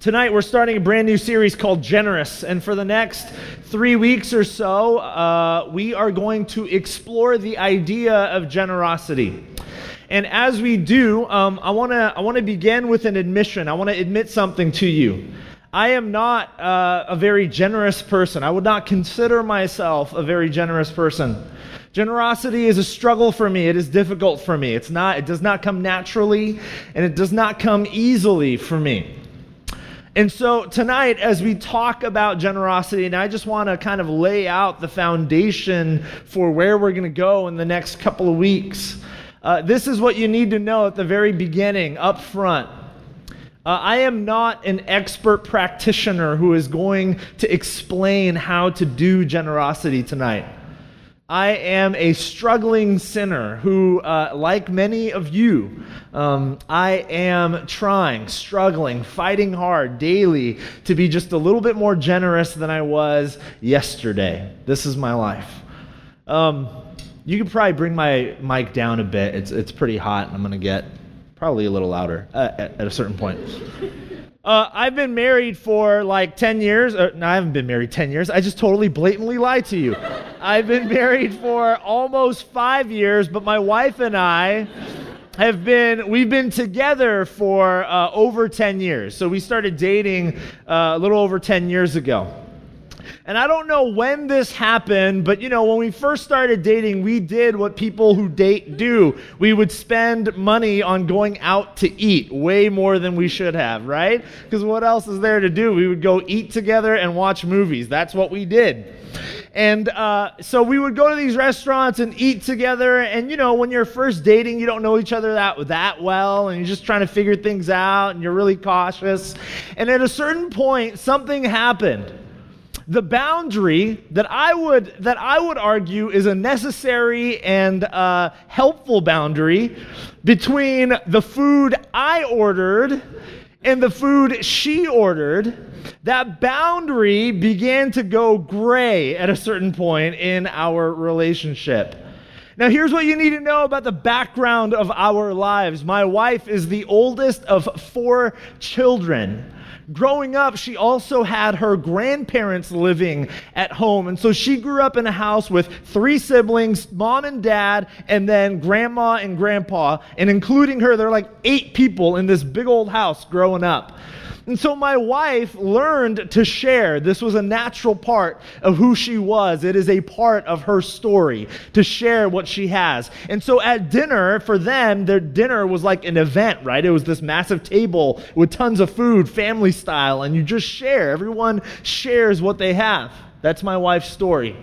Tonight, we're starting a brand new series called Generous. And for the next three weeks or so, uh, we are going to explore the idea of generosity. And as we do, um, I want to I wanna begin with an admission. I want to admit something to you. I am not uh, a very generous person. I would not consider myself a very generous person. Generosity is a struggle for me. It is difficult for me. It's not, it does not come naturally, and it does not come easily for me. And so tonight, as we talk about generosity, and I just want to kind of lay out the foundation for where we're going to go in the next couple of weeks. Uh, this is what you need to know at the very beginning, up front. Uh, I am not an expert practitioner who is going to explain how to do generosity tonight. I am a struggling sinner who, uh, like many of you, um, I am trying, struggling, fighting hard daily to be just a little bit more generous than I was yesterday. This is my life. Um, you could probably bring my mic down a bit. It's, it's pretty hot, and I'm going to get probably a little louder uh, at, at a certain point. Uh, I've been married for like 10 years. Uh, no, I haven't been married 10 years. I just totally blatantly lied to you. I've been married for almost five years, but my wife and I have been, we've been together for uh, over 10 years. So we started dating uh, a little over 10 years ago. And I don't know when this happened, but you know, when we first started dating, we did what people who date do. We would spend money on going out to eat way more than we should have, right? Because what else is there to do? We would go eat together and watch movies. That's what we did. And uh, so we would go to these restaurants and eat together. And you know, when you're first dating, you don't know each other that that well, and you're just trying to figure things out, and you're really cautious. And at a certain point, something happened the boundary that I would that I would argue is a necessary and uh, helpful boundary between the food I ordered and the food she ordered. That boundary began to go gray at a certain point in our relationship. Now, here's what you need to know about the background of our lives. My wife is the oldest of four children growing up, she also had her grandparents living at home. And so she grew up in a house with three siblings, mom and dad, and then grandma and grandpa. And including her, there are like eight people in this big old house growing up. And so my wife learned to share. This was a natural part of who she was. It is a part of her story to share what she has. And so at dinner, for them, their dinner was like an event, right? It was this massive table with tons of food, family style, and you just share. Everyone shares what they have. That's my wife's story.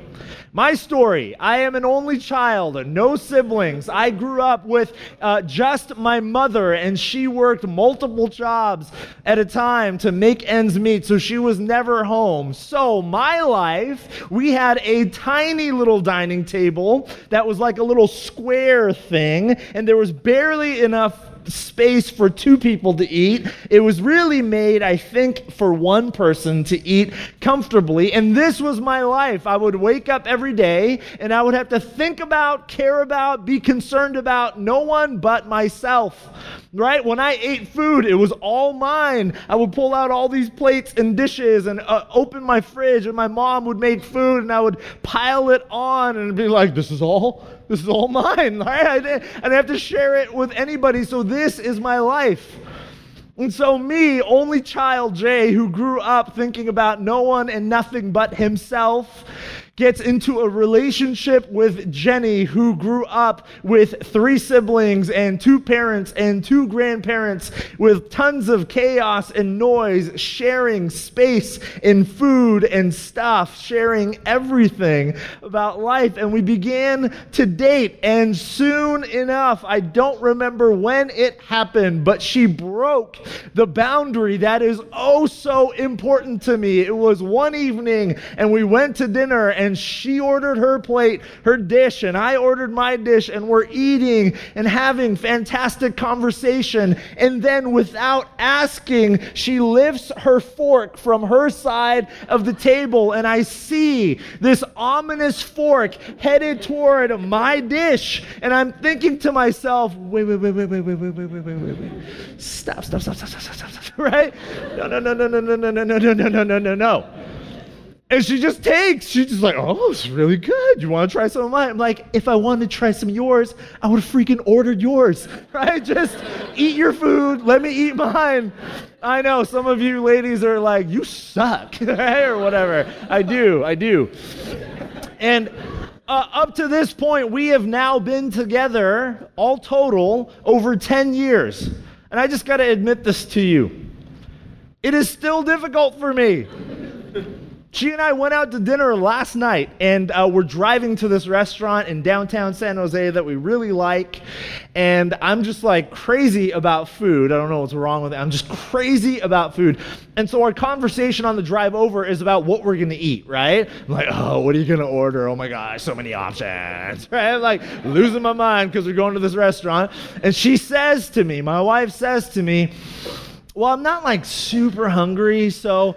My story I am an only child, no siblings. I grew up with uh, just my mother, and she worked multiple jobs at a time to make ends meet, so she was never home. So, my life, we had a tiny little dining table that was like a little square thing, and there was barely enough space for two people to eat. It was really made, I think, for one person to eat comfortably. And this was my life. I would wake up every day and I would have to think about, care about, be concerned about no one but myself. Right? When I ate food, it was all mine. I would pull out all these plates and dishes and uh, open my fridge, and my mom would make food and I would pile it on and be like, This is all this is all mine, right? I didn't have to share it with anybody, so this is my life. And so, me, only child Jay, who grew up thinking about no one and nothing but himself, gets into a relationship with Jenny, who grew up with three siblings and two parents and two grandparents with tons of chaos and noise, sharing space and food and stuff, sharing everything about life. And we began to date, and soon enough, I don't remember when it happened, but she broke the boundary that is oh so important to me. It was one evening, and we went to dinner, and and she ordered her plate, her dish, and I ordered my dish, and we're eating and having fantastic conversation. And then, without asking, she lifts her fork from her side of the table, and I see this ominous fork headed toward my dish. And I'm thinking to myself, wait, wait, wait, wait, wait, wait, wait, wait, wait, wait, wait, wait. Stop, stop, stop, stop, stop, stop, stop, right? No, no, no, no, no, no, no, no, no, no, no, no, no, no, no. And she just takes. She's just like, oh, it's really good. You want to try some of mine? I'm like, if I wanted to try some of yours, I would have freaking ordered yours, right? Just eat your food. Let me eat mine. I know some of you ladies are like, you suck? Or whatever. I do. I do. And uh, up to this point, we have now been together, all total, over 10 years. And I just got to admit this to you. It is still difficult for me. She and I went out to dinner last night, and uh, we're driving to this restaurant in downtown San Jose that we really like. And I'm just like crazy about food. I don't know what's wrong with it. I'm just crazy about food. And so our conversation on the drive over is about what we're going to eat, right? I'm like, oh, what are you going to order? Oh my gosh, so many options, right? I'm like losing my mind because we're going to this restaurant. And she says to me, my wife says to me, well, I'm not like super hungry, so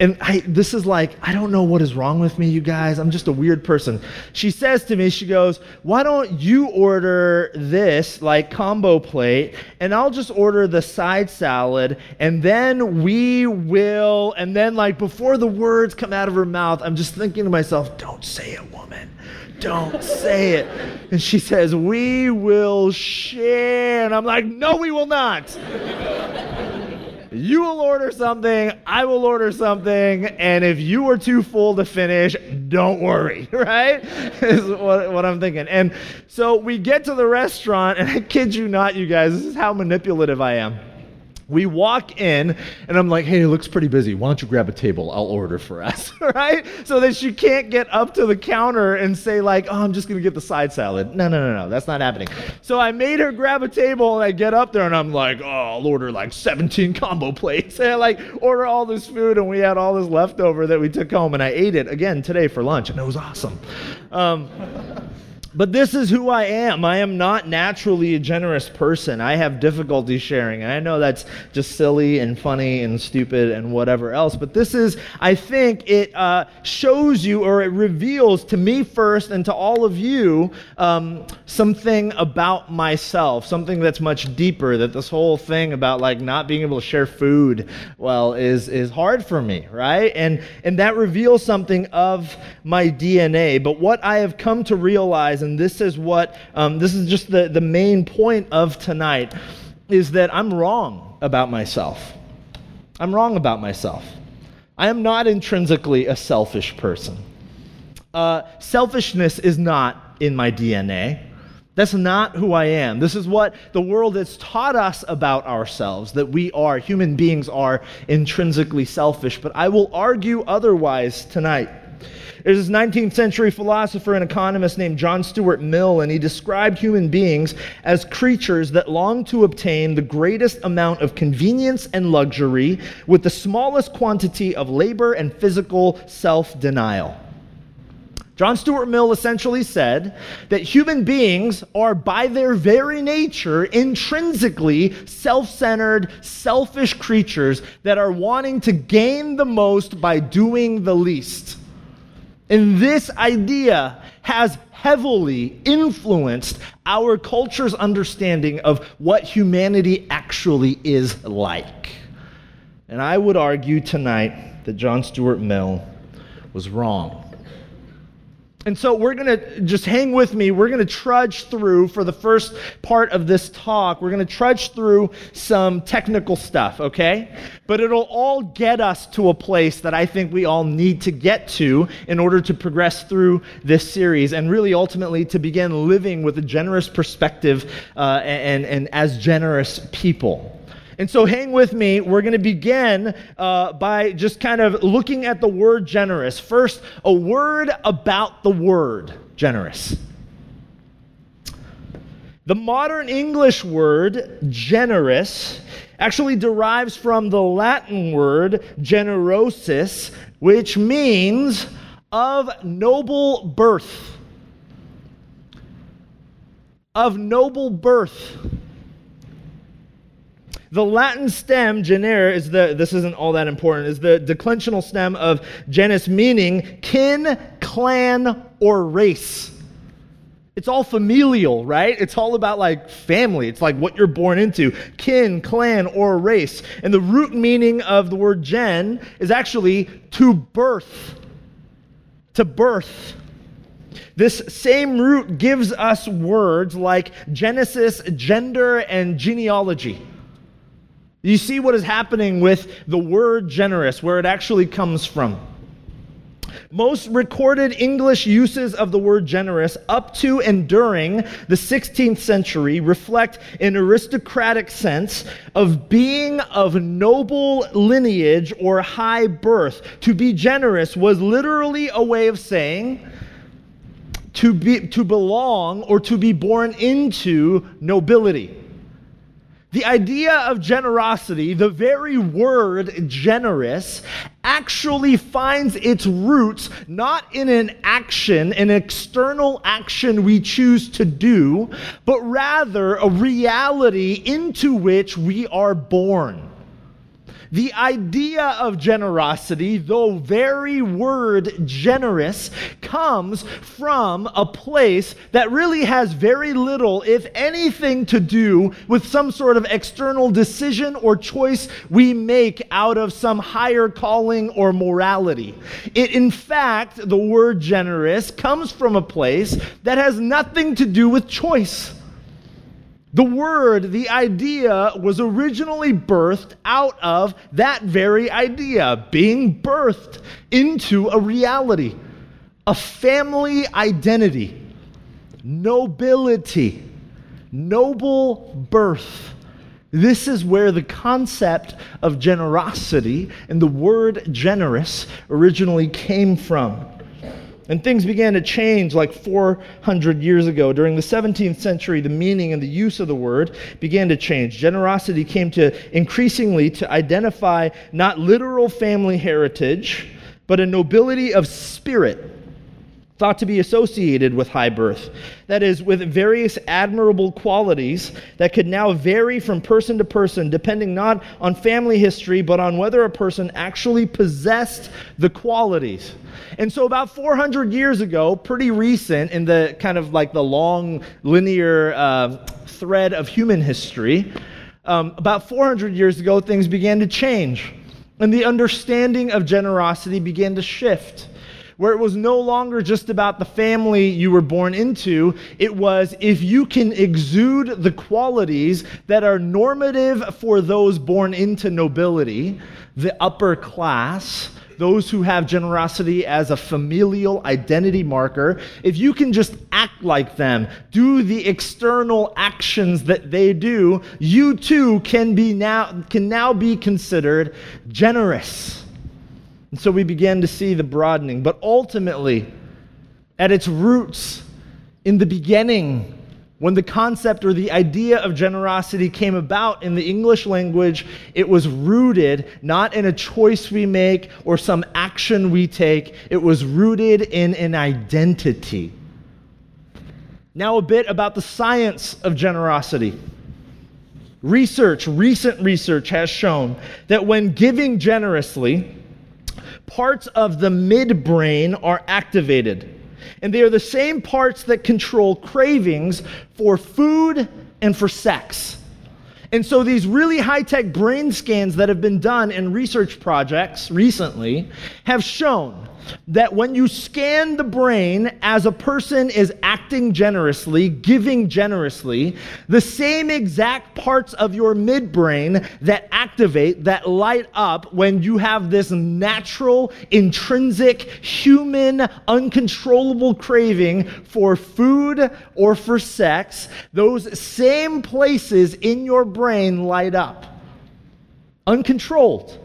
and I, this is like, I don't know what is wrong with me, you guys. I'm just a weird person. She says to me, she goes, Why don't you order this, like combo plate, and I'll just order the side salad, and then we will, and then, like, before the words come out of her mouth, I'm just thinking to myself, Don't say it, woman. Don't say it. And she says, We will share. And I'm like, No, we will not. You will order something, I will order something, and if you are too full to finish, don't worry, right? is what, what I'm thinking. And so we get to the restaurant, and I kid you not, you guys, this is how manipulative I am. We walk in, and I'm like, hey, it looks pretty busy. Why don't you grab a table? I'll order for us, right? So that she can't get up to the counter and say, like, oh, I'm just going to get the side salad. No, no, no, no, that's not happening. So I made her grab a table, and I get up there, and I'm like, oh, I'll order like 17 combo plates. And I like order all this food, and we had all this leftover that we took home, and I ate it again today for lunch, and it was awesome. Um, but this is who I am. I am not naturally a generous person. I have difficulty sharing. And I know that's just silly and funny and stupid and whatever else. But this is, I think, it uh, shows you or it reveals to me first and to all of you um, something about myself, something that's much deeper. That this whole thing about like not being able to share food, well, is is hard for me, right? And and that reveals something of my DNA. But what I have come to realize and this is what, um, this is just the, the main point of tonight, is that I'm wrong about myself. I'm wrong about myself. I am not intrinsically a selfish person. Uh, selfishness is not in my DNA. That's not who I am. This is what the world has taught us about ourselves that we are, human beings are intrinsically selfish. But I will argue otherwise tonight. There's this 19th century philosopher and economist named John Stuart Mill, and he described human beings as creatures that long to obtain the greatest amount of convenience and luxury with the smallest quantity of labor and physical self denial. John Stuart Mill essentially said that human beings are, by their very nature, intrinsically self centered, selfish creatures that are wanting to gain the most by doing the least. And this idea has heavily influenced our culture's understanding of what humanity actually is like. And I would argue tonight that John Stuart Mill was wrong. And so we're going to just hang with me. We're going to trudge through for the first part of this talk. We're going to trudge through some technical stuff, okay? But it'll all get us to a place that I think we all need to get to in order to progress through this series and really ultimately to begin living with a generous perspective uh, and, and as generous people. And so, hang with me. We're going to begin uh, by just kind of looking at the word generous. First, a word about the word generous. The modern English word generous actually derives from the Latin word generosus, which means of noble birth. Of noble birth. The Latin stem, genere, is the, this isn't all that important, is the declensional stem of genus, meaning kin, clan, or race. It's all familial, right? It's all about like family. It's like what you're born into kin, clan, or race. And the root meaning of the word gen is actually to birth. To birth. This same root gives us words like Genesis, gender, and genealogy. You see what is happening with the word generous, where it actually comes from. Most recorded English uses of the word generous up to and during the 16th century reflect an aristocratic sense of being of noble lineage or high birth. To be generous was literally a way of saying to, be, to belong or to be born into nobility. The idea of generosity, the very word generous, actually finds its roots not in an action, an external action we choose to do, but rather a reality into which we are born. The idea of generosity, though very word generous, comes from a place that really has very little, if anything, to do with some sort of external decision or choice we make out of some higher calling or morality. It, in fact, the word generous comes from a place that has nothing to do with choice. The word, the idea, was originally birthed out of that very idea, being birthed into a reality, a family identity, nobility, noble birth. This is where the concept of generosity and the word generous originally came from. And things began to change like 400 years ago. During the 17th century, the meaning and the use of the word began to change. Generosity came to increasingly to identify not literal family heritage, but a nobility of spirit thought to be associated with high birth. That is, with various admirable qualities that could now vary from person to person, depending not on family history, but on whether a person actually possessed the qualities. And so, about 400 years ago, pretty recent in the kind of like the long linear uh, thread of human history, um, about 400 years ago, things began to change. And the understanding of generosity began to shift where it was no longer just about the family you were born into. It was if you can exude the qualities that are normative for those born into nobility, the upper class, those who have generosity as a familial identity marker, if you can just act like them, do the external actions that they do, you too can be now can now be considered generous. And so we began to see the broadening. But ultimately, at its roots, in the beginning, when the concept or the idea of generosity came about in the English language, it was rooted not in a choice we make or some action we take, it was rooted in an identity. Now, a bit about the science of generosity. Research, recent research, has shown that when giving generously, parts of the midbrain are activated. And they are the same parts that control cravings for food and for sex. And so, these really high tech brain scans that have been done in research projects recently have shown that when you scan the brain as a person is acting generously, giving generously, the same exact parts of your midbrain that activate, that light up when you have this natural, intrinsic, human, uncontrollable craving for food or for sex, those same places in your brain light up. Uncontrolled.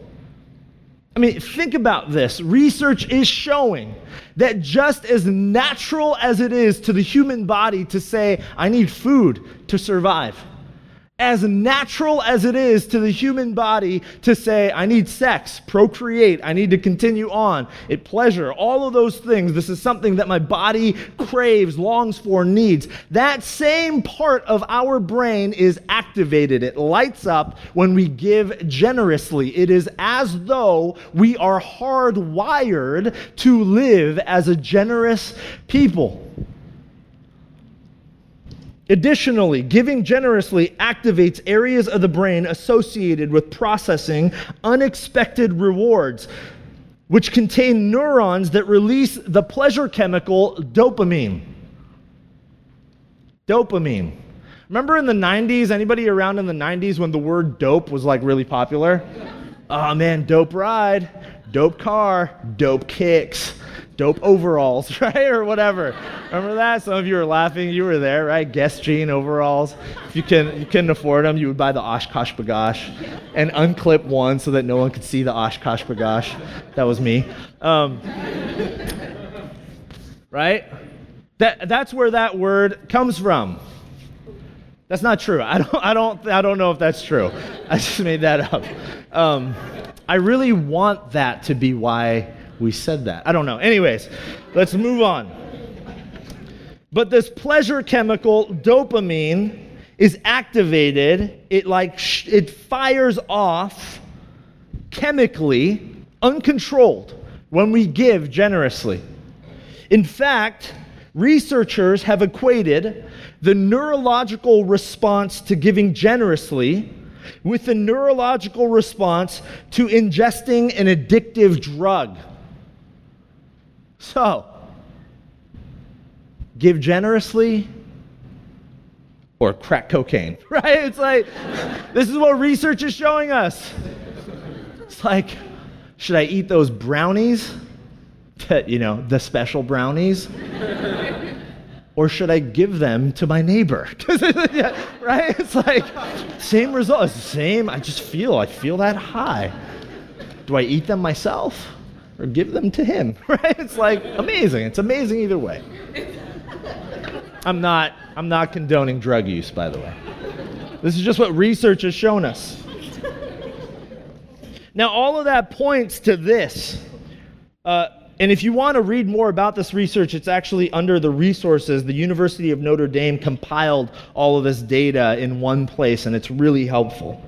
I mean, think about this. Research is showing that just as natural as it is to the human body to say, I need food to survive, as natural as it is to the human body to say, I need sex, procreate, I need to continue on, it pleasure, all of those things. This is something that my body craves, longs for, needs. That same part of our brain is activated. It lights up when we give generously. It is as though we are hardwired to live as a generous people. Additionally, giving generously activates areas of the brain associated with processing unexpected rewards, which contain neurons that release the pleasure chemical dopamine. Dopamine. Remember in the 90s, anybody around in the 90s when the word dope was like really popular? Oh man, dope ride, dope car, dope kicks dope overalls, right? Or whatever. Remember that? Some of you were laughing. You were there, right? Guess jean overalls. If you, can, you couldn't afford them, you would buy the Oshkosh B'gosh and unclip one so that no one could see the Oshkosh B'gosh. That was me. Um, right? That, that's where that word comes from. That's not true. I don't, I, don't, I don't know if that's true. I just made that up. Um, I really want that to be why we said that. I don't know. Anyways, let's move on. But this pleasure chemical, dopamine, is activated. It like sh- it fires off chemically, uncontrolled, when we give generously. In fact, researchers have equated the neurological response to giving generously with the neurological response to ingesting an addictive drug. So, give generously or crack cocaine, right? It's like, this is what research is showing us. It's like, should I eat those brownies? you know, the special brownies? or should I give them to my neighbor? right? It's like, same result. Same. I just feel, I feel that high. Do I eat them myself? Or give them to him, right? It's like amazing. It's amazing either way. I'm not I'm not condoning drug use, by the way. This is just what research has shown us. Now, all of that points to this. Uh, and if you want to read more about this research, it's actually under the resources. The University of Notre Dame compiled all of this data in one place, and it's really helpful.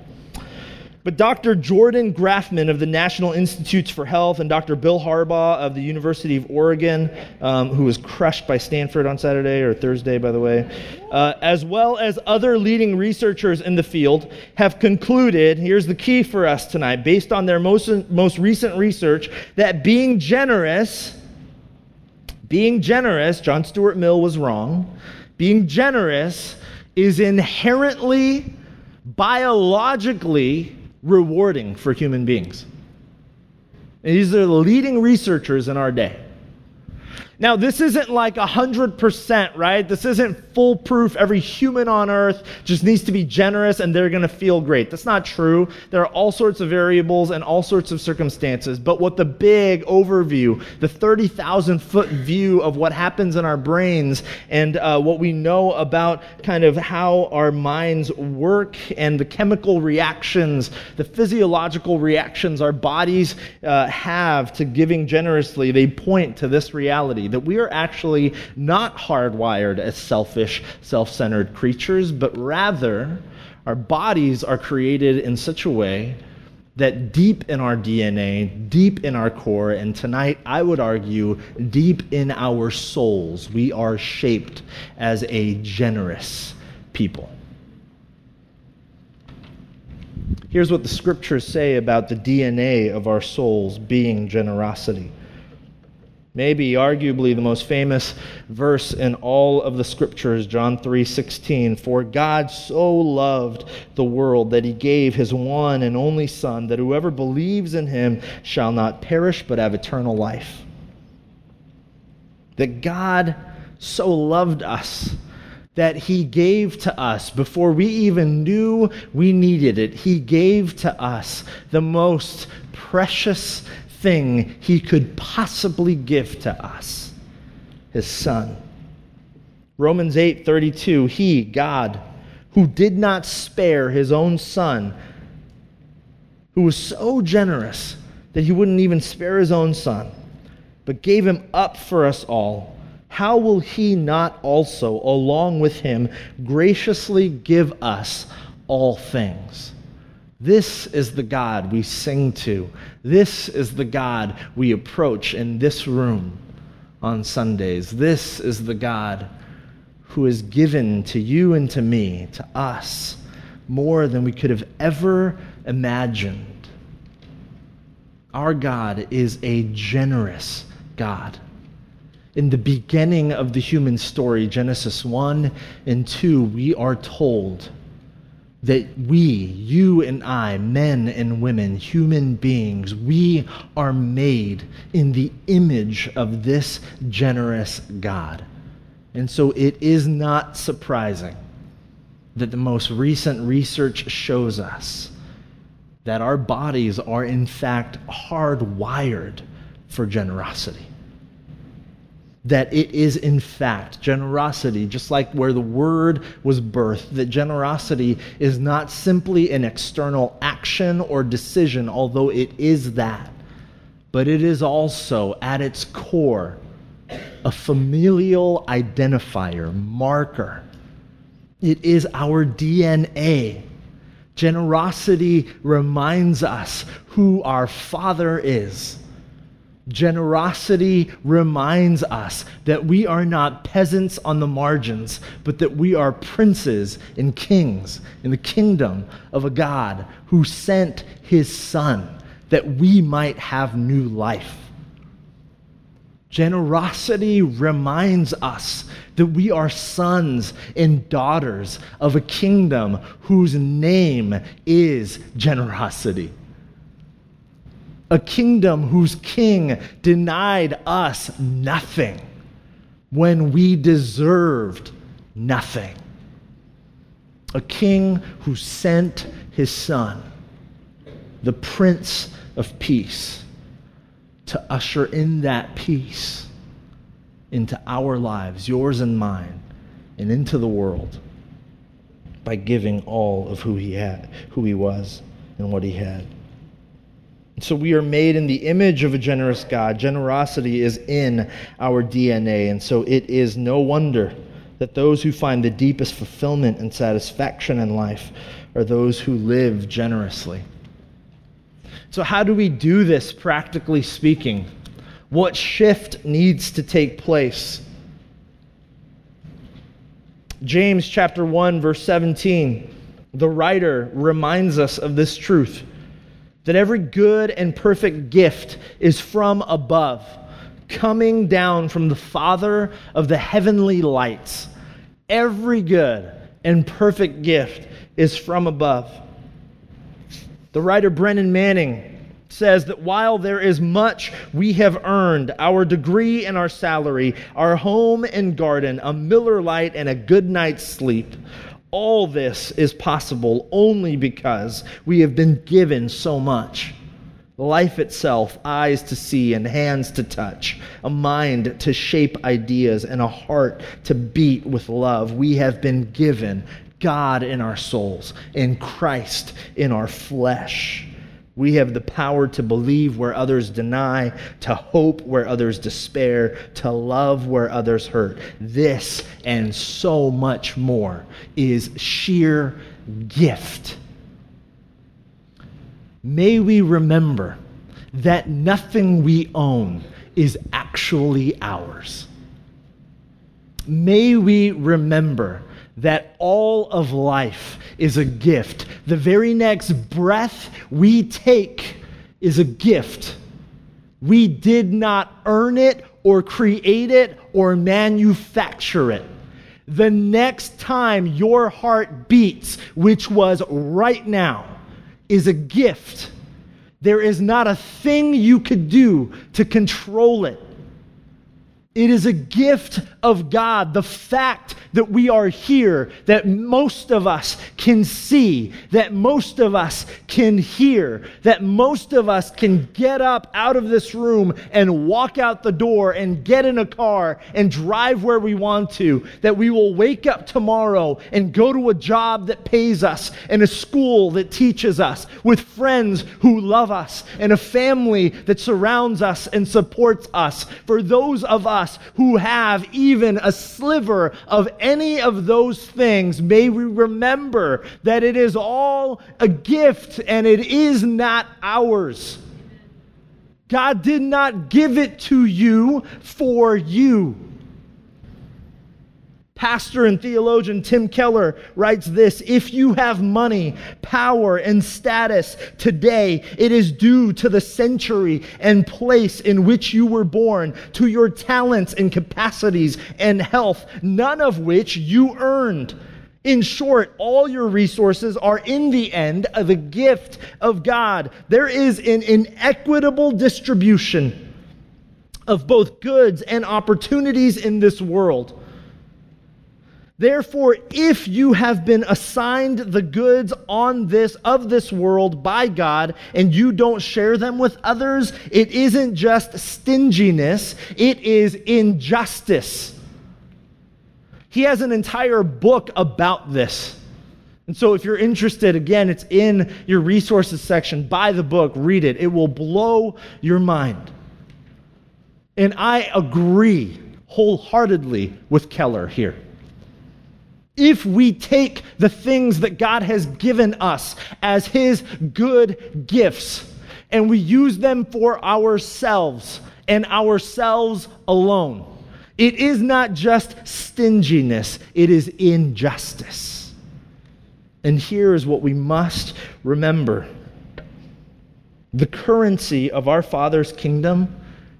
But Dr. Jordan Grafman of the National Institutes for Health and Dr. Bill Harbaugh of the University of Oregon, um, who was crushed by Stanford on Saturday or Thursday, by the way, uh, as well as other leading researchers in the field, have concluded here's the key for us tonight, based on their most, most recent research, that being generous, being generous, John Stuart Mill was wrong, being generous is inherently, biologically, rewarding for human beings. And these are the leading researchers in our day. Now, this isn't like 100%, right? This isn't foolproof. Every human on earth just needs to be generous and they're going to feel great. That's not true. There are all sorts of variables and all sorts of circumstances. But what the big overview, the 30,000 foot view of what happens in our brains and uh, what we know about kind of how our minds work and the chemical reactions, the physiological reactions our bodies uh, have to giving generously, they point to this reality that we are actually not hardwired as selfish, self centered creatures, but rather our bodies are created in such a way that deep in our DNA, deep in our core, and tonight I would argue deep in our souls, we are shaped as a generous people. Here's what the scriptures say about the DNA of our souls being generosity. Maybe arguably the most famous verse in all of the scriptures, John 3:16, for God so loved the world that he gave his one and only son that whoever believes in him shall not perish but have eternal life. That God so loved us that he gave to us before we even knew we needed it. He gave to us the most precious thing he could possibly give to us his son. Romans 8:32 He, God, who did not spare his own son, who was so generous that he wouldn't even spare his own son, but gave him up for us all, how will he not also, along with him, graciously give us all things? This is the God we sing to. This is the God we approach in this room on Sundays. This is the God who is given to you and to me, to us, more than we could have ever imagined. Our God is a generous God. In the beginning of the human story, Genesis 1 and 2, we are told that we, you and I, men and women, human beings, we are made in the image of this generous God. And so it is not surprising that the most recent research shows us that our bodies are, in fact, hardwired for generosity that it is in fact generosity, just like where the word was birthed, that generosity is not simply an external action or decision, although it is that, but it is also at its core a familial identifier, marker. It is our DNA. Generosity reminds us who our Father is Generosity reminds us that we are not peasants on the margins, but that we are princes and kings in the kingdom of a God who sent his Son that we might have new life. Generosity reminds us that we are sons and daughters of a kingdom whose name is generosity a kingdom whose king denied us nothing when we deserved nothing. A king who sent his son, the Prince of Peace, to usher in that peace into our lives, yours and mine, and into the world by giving all of who he had, who he was, and what he had. So we are made in the image of a generous God. Generosity is in our DNA. And so it is no wonder that those who find the deepest fulfillment and satisfaction in life are those who live generously. So, how do we do this, practically speaking? What shift needs to take place? James chapter 1 verse 17 the writer reminds us of this truth that every good and perfect gift is from above, coming down from the Father of the heavenly lights. Every good and perfect gift is from above. The writer Brennan Manning says that while there is much we have earned our degree and our salary, our home and garden, a Miller Lite and a good night's sleep all this is possible only because we have been given so much. Life itself, eyes to see and hands to touch, a mind to shape ideas, and a heart to beat with love. We have been given God in our souls and Christ in our flesh. We have the power to believe where others deny, to hope where others despair, to love where others hurt. This and so much more is sheer gift. May we remember that nothing we own is actually ours. May we remember that all of life is a gift. The very next breath we take is a gift. We did not earn it or create it or manufacture it. The next time your heart beats, which was right now, is a gift. There is not a thing you could do to control it. It is a gift of God. The fact that we are here, that most of us can see, that most of us can hear, that most of us can get up out of this room and walk out the door and get in a car and drive where we want to, that we will wake up tomorrow and go to a job that pays us and a school that teaches us with friends who love us and a family that surrounds us and supports us. For those of us who have even a sliver of any of those things, may we remember that it is all a gift and it is not ours. God did not give it to you for you. Pastor and theologian Tim Keller writes this If you have money, power, and status today, it is due to the century and place in which you were born, to your talents and capacities and health, none of which you earned. In short, all your resources are in the end the gift of God. There is an inequitable distribution of both goods and opportunities in this world. Therefore, if you have been assigned the goods on this of this world by God and you don't share them with others, it isn't just stinginess, it is injustice. He has an entire book about this. And so, if you're interested, again, it's in your resources section. Buy the book, read it. It will blow your mind. And I agree wholeheartedly with Keller here if we take the things that God has given us as His good gifts and we use them for ourselves and ourselves alone, it is not just stinginess, it is injustice. And here is what we must remember the currency of our Father's kingdom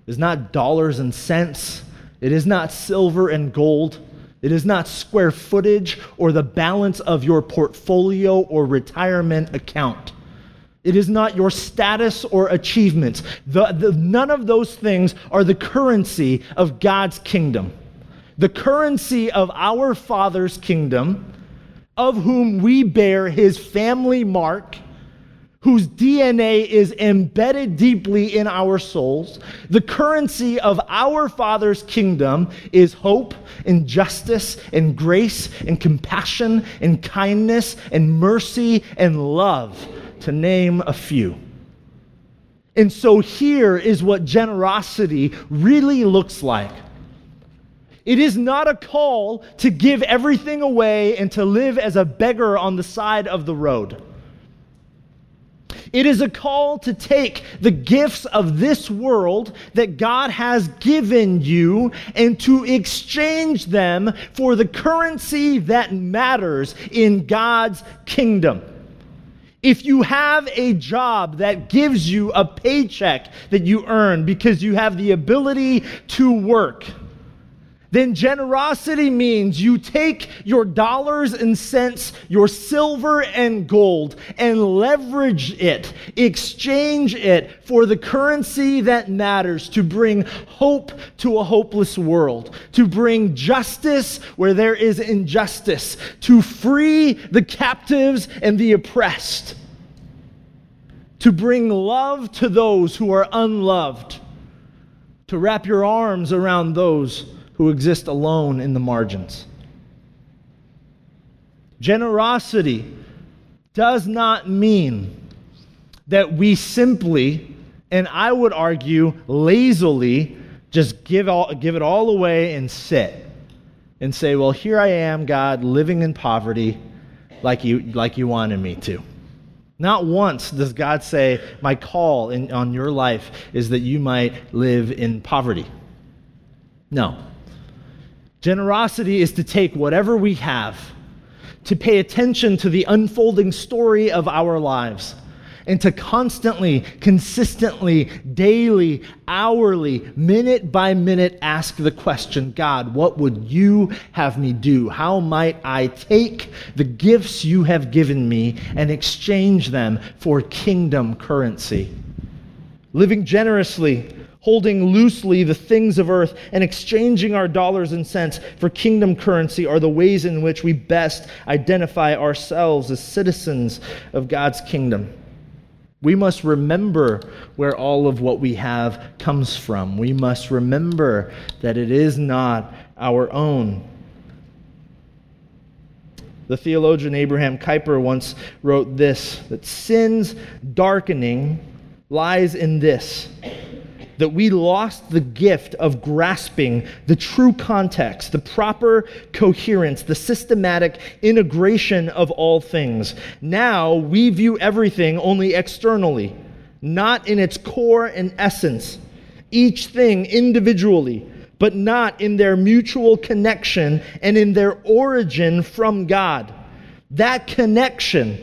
is not dollars and cents, it is not silver and gold. It is not square footage or the balance of your portfolio or retirement account. It is not your status or achievements. The, the, none of those things are the currency of God's kingdom. The currency of our Father's kingdom, of whom we bear his family mark whose DNA is embedded deeply in our souls. The currency of our Father's kingdom is hope and justice and grace and compassion and kindness and mercy and love, to name a few. And so here is what generosity really looks like. It is not a call to give everything away and to live as a beggar on the side of the road. It is a call to take the gifts of this world that God has given you and to exchange them for the currency that matters in God's kingdom. If you have a job that gives you a paycheck that you earn because you have the ability to work, then generosity means you take your dollars and cents, your silver and gold, and leverage it, exchange it for the currency that matters to bring hope to a hopeless world, to bring justice where there is injustice, to free the captives and the oppressed, to bring love to those who are unloved, to wrap your arms around those who exist alone in the margins. Generosity does not mean that we simply, and I would argue lazily, just give, all, give it all away and sit and say, Well, here I am, God, living in poverty like you, like you wanted me to. Not once does God say, My call in, on your life is that you might live in poverty. No. Generosity is to take whatever we have, to pay attention to the unfolding story of our lives, and to constantly, consistently, daily, hourly, minute by minute ask the question God, what would you have me do? How might I take the gifts you have given me and exchange them for kingdom currency? Living generously holding loosely the things of earth and exchanging our dollars and cents for kingdom currency are the ways in which we best identify ourselves as citizens of God's kingdom. We must remember where all of what we have comes from. We must remember that it is not our own. The theologian Abraham Kuyper once wrote this that sin's darkening lies in this that we lost the gift of grasping the true context, the proper coherence, the systematic integration of all things. Now we view everything only externally, not in its core and essence, each thing individually, but not in their mutual connection and in their origin from God. That connection,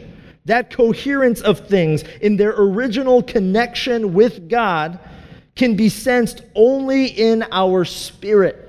that coherence of things in their original connection with God can be sensed only in our spirit.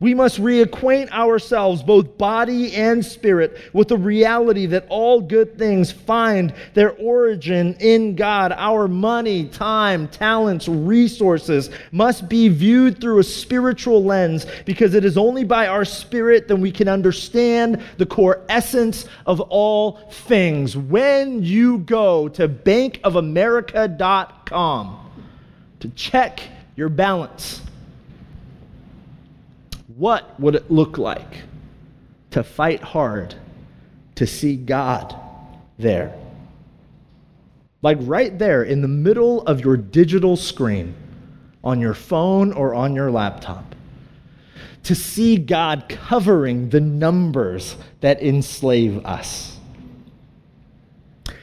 We must reacquaint ourselves, both body and spirit, with the reality that all good things find their origin in God. Our money, time, talents, resources must be viewed through a spiritual lens because it is only by our spirit that we can understand the core essence of all things. When you go to bankofamerica.com, to check your balance. What would it look like to fight hard to see God there? Like right there in the middle of your digital screen on your phone or on your laptop. To see God covering the numbers that enslave us.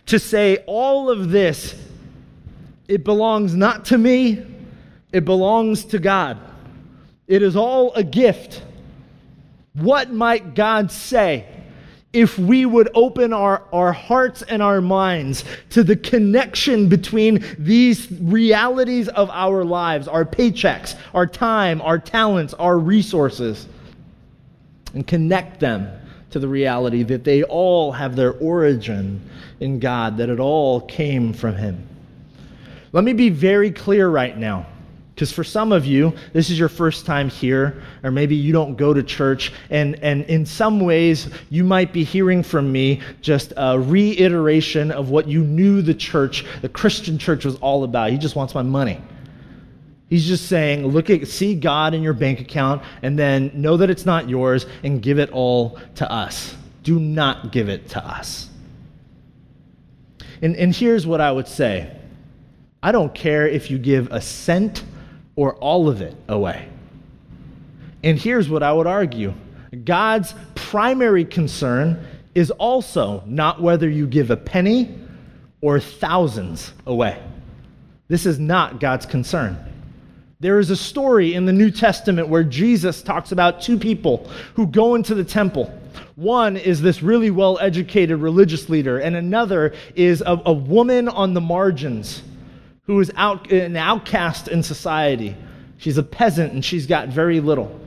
To say all of this it belongs not to me, it belongs to God. It is all a gift. What might God say if we would open our, our hearts and our minds to the connection between these realities of our lives, our paychecks, our time, our talents, our resources, and connect them to the reality that they all have their origin in God, that it all came from Him? Let me be very clear right now. Because for some of you, this is your first time here, or maybe you don't go to church, and, and in some ways, you might be hearing from me just a reiteration of what you knew the church, the Christian church, was all about. He just wants my money. He's just saying, look at, see God in your bank account, and then know that it's not yours, and give it all to us. Do not give it to us. And, and here's what I would say I don't care if you give a cent or all of it away. And here's what I would argue God's primary concern is also not whether you give a penny or thousands away. This is not God's concern. There is a story in the New Testament where Jesus talks about two people who go into the temple. One is this really well educated religious leader, and another is a, a woman on the margins who is out, an outcast in society. She's a peasant and she's got very little.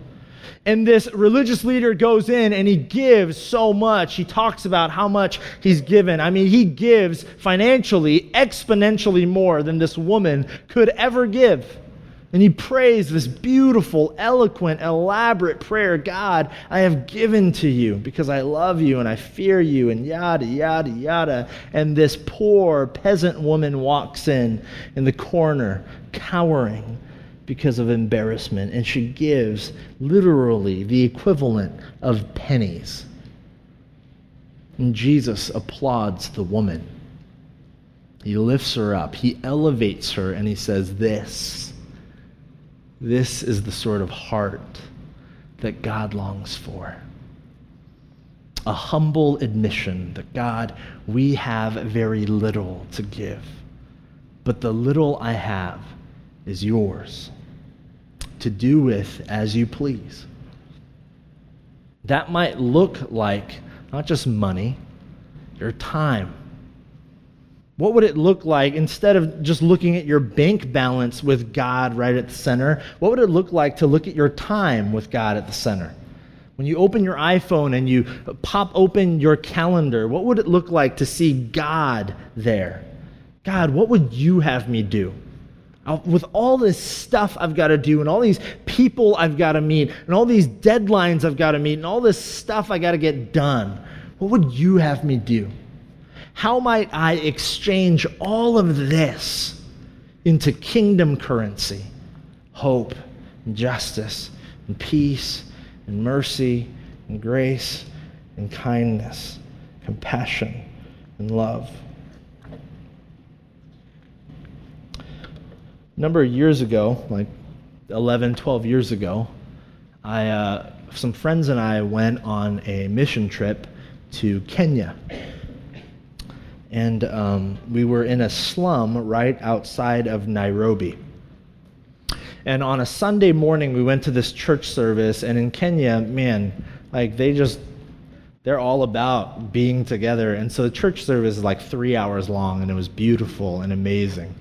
And this religious leader goes in and he gives so much. He talks about how much he's given. I mean, he gives financially exponentially more than this woman could ever give. And he prays this beautiful, eloquent, elaborate prayer God, I have given to you because I love you and I fear you, and yada, yada, yada. And this poor peasant woman walks in in the corner, cowering because of embarrassment, and she gives literally the equivalent of pennies. And Jesus applauds the woman. He lifts her up, he elevates her, and he says, This this is the sort of heart that God longs for. A humble admission that God, we have very little to give, but the little I have is yours to do with as you please. That might look like not just money, your time what would it look like instead of just looking at your bank balance with God right at the center? What would it look like to look at your time with God at the center? When you open your iPhone and you pop open your calendar, what would it look like to see God there? God, what would you have me do? with all this stuff I've got to do, and all these people I've got to meet, and all these deadlines I've got to meet, and all this stuff I got to get done, what would you have me do? How might I exchange all of this into kingdom currency? Hope, and justice, and peace, and mercy, and grace, and kindness, compassion, and love. A number of years ago, like 11, 12 years ago, I, uh, some friends and I went on a mission trip to Kenya. And um, we were in a slum right outside of Nairobi. And on a Sunday morning, we went to this church service, and in Kenya, man, like they just, they're all about being together. And so the church service is like three hours long, and it was beautiful and amazing.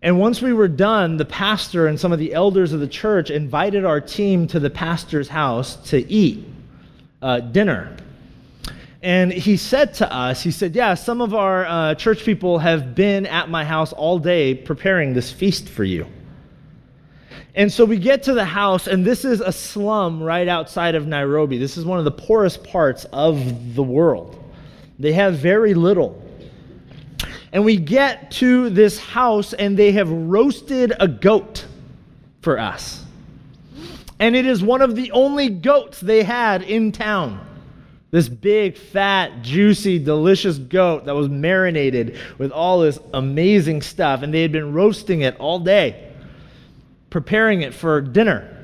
And once we were done, the pastor and some of the elders of the church invited our team to the pastor's house to eat uh, dinner. And he said to us, he said, Yeah, some of our uh, church people have been at my house all day preparing this feast for you. And so we get to the house, and this is a slum right outside of Nairobi. This is one of the poorest parts of the world. They have very little. And we get to this house, and they have roasted a goat for us. And it is one of the only goats they had in town. This big, fat, juicy, delicious goat that was marinated with all this amazing stuff. And they had been roasting it all day, preparing it for dinner.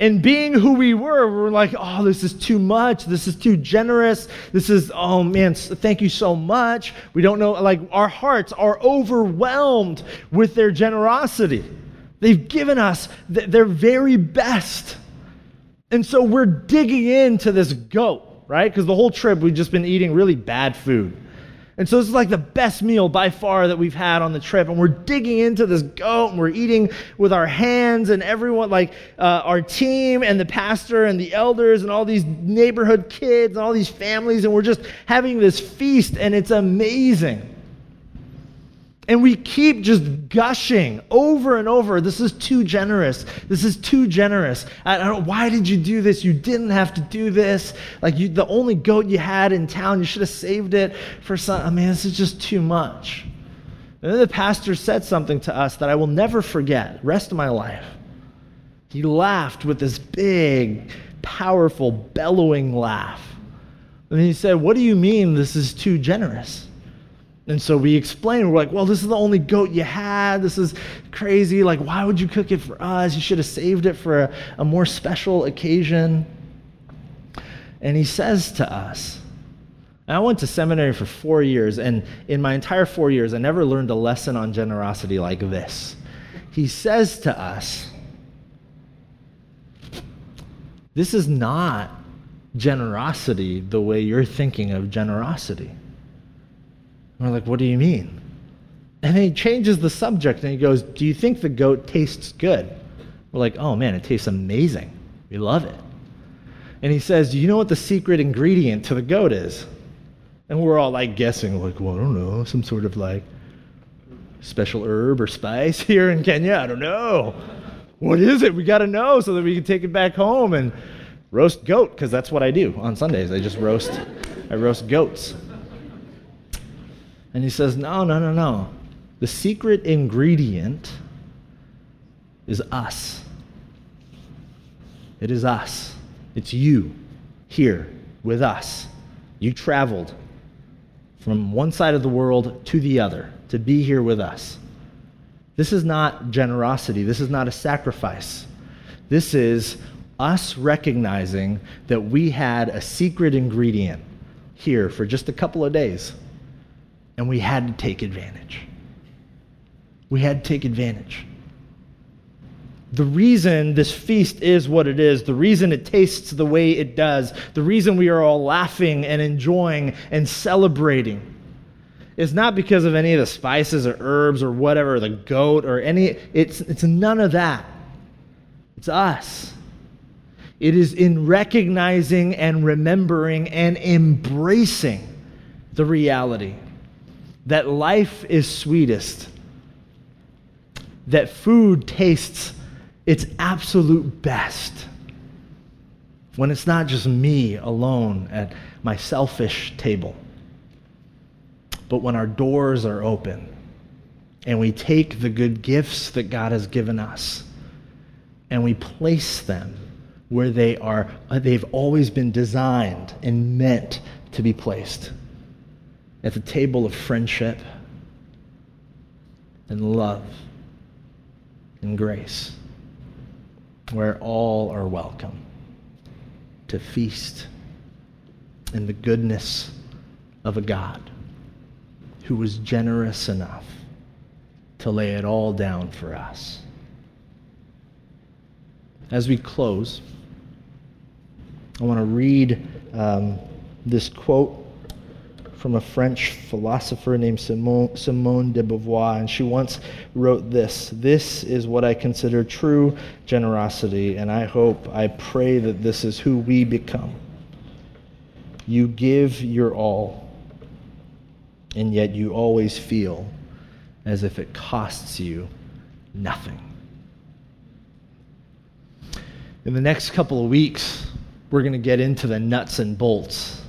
And being who we were, we were like, oh, this is too much. This is too generous. This is, oh man, thank you so much. We don't know, like, our hearts are overwhelmed with their generosity. They've given us th- their very best. And so we're digging into this goat, right? Because the whole trip we've just been eating really bad food. And so this is like the best meal by far that we've had on the trip. And we're digging into this goat and we're eating with our hands and everyone, like uh, our team and the pastor and the elders and all these neighborhood kids and all these families. And we're just having this feast and it's amazing. And we keep just gushing over and over. This is too generous. This is too generous. I, don't. Why did you do this? You didn't have to do this. Like you, the only goat you had in town, you should have saved it for some. I mean, this is just too much. And then the pastor said something to us that I will never forget. Rest of my life. He laughed with this big, powerful, bellowing laugh. And he said, "What do you mean this is too generous?" And so we explain, we're like, well, this is the only goat you had. This is crazy. Like, why would you cook it for us? You should have saved it for a, a more special occasion. And he says to us, I went to seminary for four years, and in my entire four years, I never learned a lesson on generosity like this. He says to us, This is not generosity the way you're thinking of generosity. And we're like, what do you mean? And then he changes the subject and he goes, Do you think the goat tastes good? We're like, Oh man, it tastes amazing. We love it. And he says, Do you know what the secret ingredient to the goat is? And we're all like guessing, like, Well, I don't know, some sort of like special herb or spice here in Kenya. I don't know. What is it? We got to know so that we can take it back home and roast goat, because that's what I do on Sundays. I just roast, I roast goats. And he says, No, no, no, no. The secret ingredient is us. It is us. It's you here with us. You traveled from one side of the world to the other to be here with us. This is not generosity. This is not a sacrifice. This is us recognizing that we had a secret ingredient here for just a couple of days and we had to take advantage. We had to take advantage. The reason this feast is what it is, the reason it tastes the way it does, the reason we are all laughing and enjoying and celebrating is not because of any of the spices or herbs or whatever, the goat or any, it's, it's none of that. It's us. It is in recognizing and remembering and embracing the reality that life is sweetest that food tastes its absolute best. When it's not just me alone at my selfish table, but when our doors are open and we take the good gifts that God has given us and we place them where they are uh, they've always been designed and meant to be placed at the table of friendship and love and grace where all are welcome to feast in the goodness of a God who was generous enough to lay it all down for us. As we close, I want to read um, this quote from a French philosopher named Simone, Simone de Beauvoir, and she once wrote this This is what I consider true generosity, and I hope, I pray that this is who we become. You give your all, and yet you always feel as if it costs you nothing. In the next couple of weeks, we're going to get into the nuts and bolts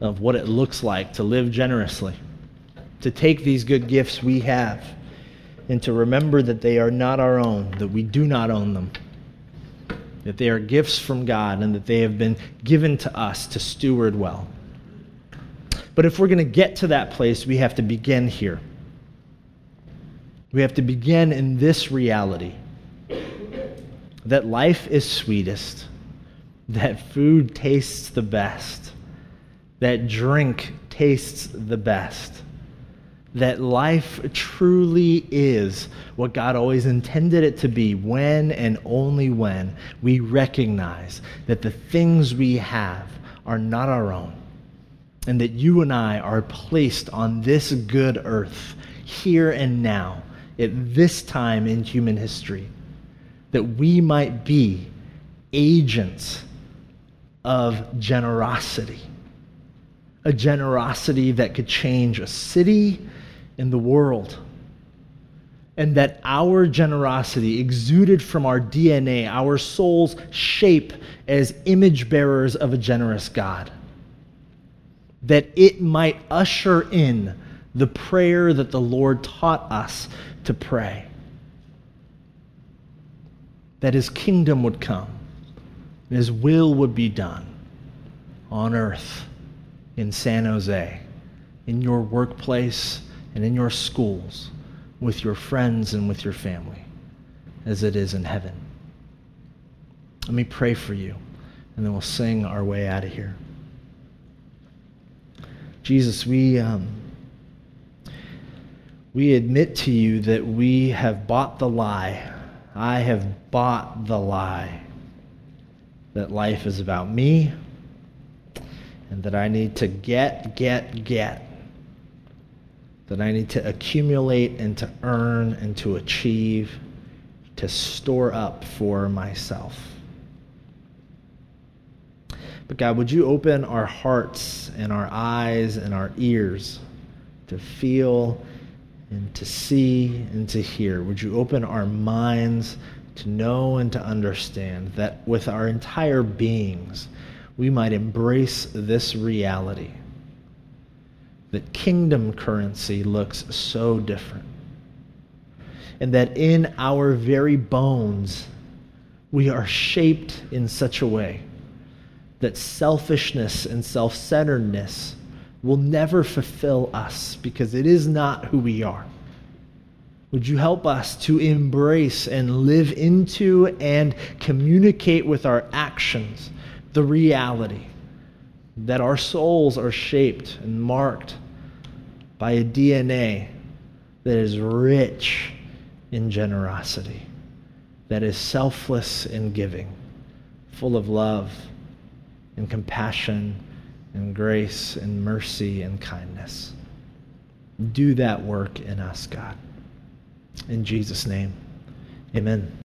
of what it looks like to live generously, to take these good gifts we have, and to remember that they are not our own, that we do not own them, that they are gifts from God, and that they have been given to us to steward well. But if we're going to get to that place, we have to begin here. We have to begin in this reality that life is sweetest, that food tastes the best that drink tastes the best, that life truly is what God always intended it to be when and only when we recognize that the things we have are not our own, and that you and I are placed on this good earth here and now at this time in human history, that we might be agents of generosity a generosity that could change a city and the world. And that our generosity exuded from our DNA, our soul's shape as image bearers of a generous God. That it might usher in the prayer that the Lord taught us to pray. That his kingdom would come, and his will would be done on earth in San Jose, in your workplace, and in your schools, with your friends and with your family, as it is in heaven. Let me pray for you, and then we'll sing our way out of here. Jesus, we, um, we admit to you that we have bought the lie. I have bought the lie that life is about me and that I need to get, get, get. That I need to accumulate and to earn and to achieve, to store up for myself. But God, would you open our hearts and our eyes and our ears to feel and to see and to hear? Would you open our minds to know and to understand that with our entire beings, we might embrace this reality that kingdom currency looks so different. And that in our very bones, we are shaped in such a way that selfishness and self centeredness will never fulfill us because it is not who we are. Would you help us to embrace and live into and communicate with our actions the reality that our souls are shaped and marked by a DNA that is rich in generosity, that is selfless in giving, full of love and compassion and grace and mercy and kindness. Do that work in us, God. In Jesus' name, amen.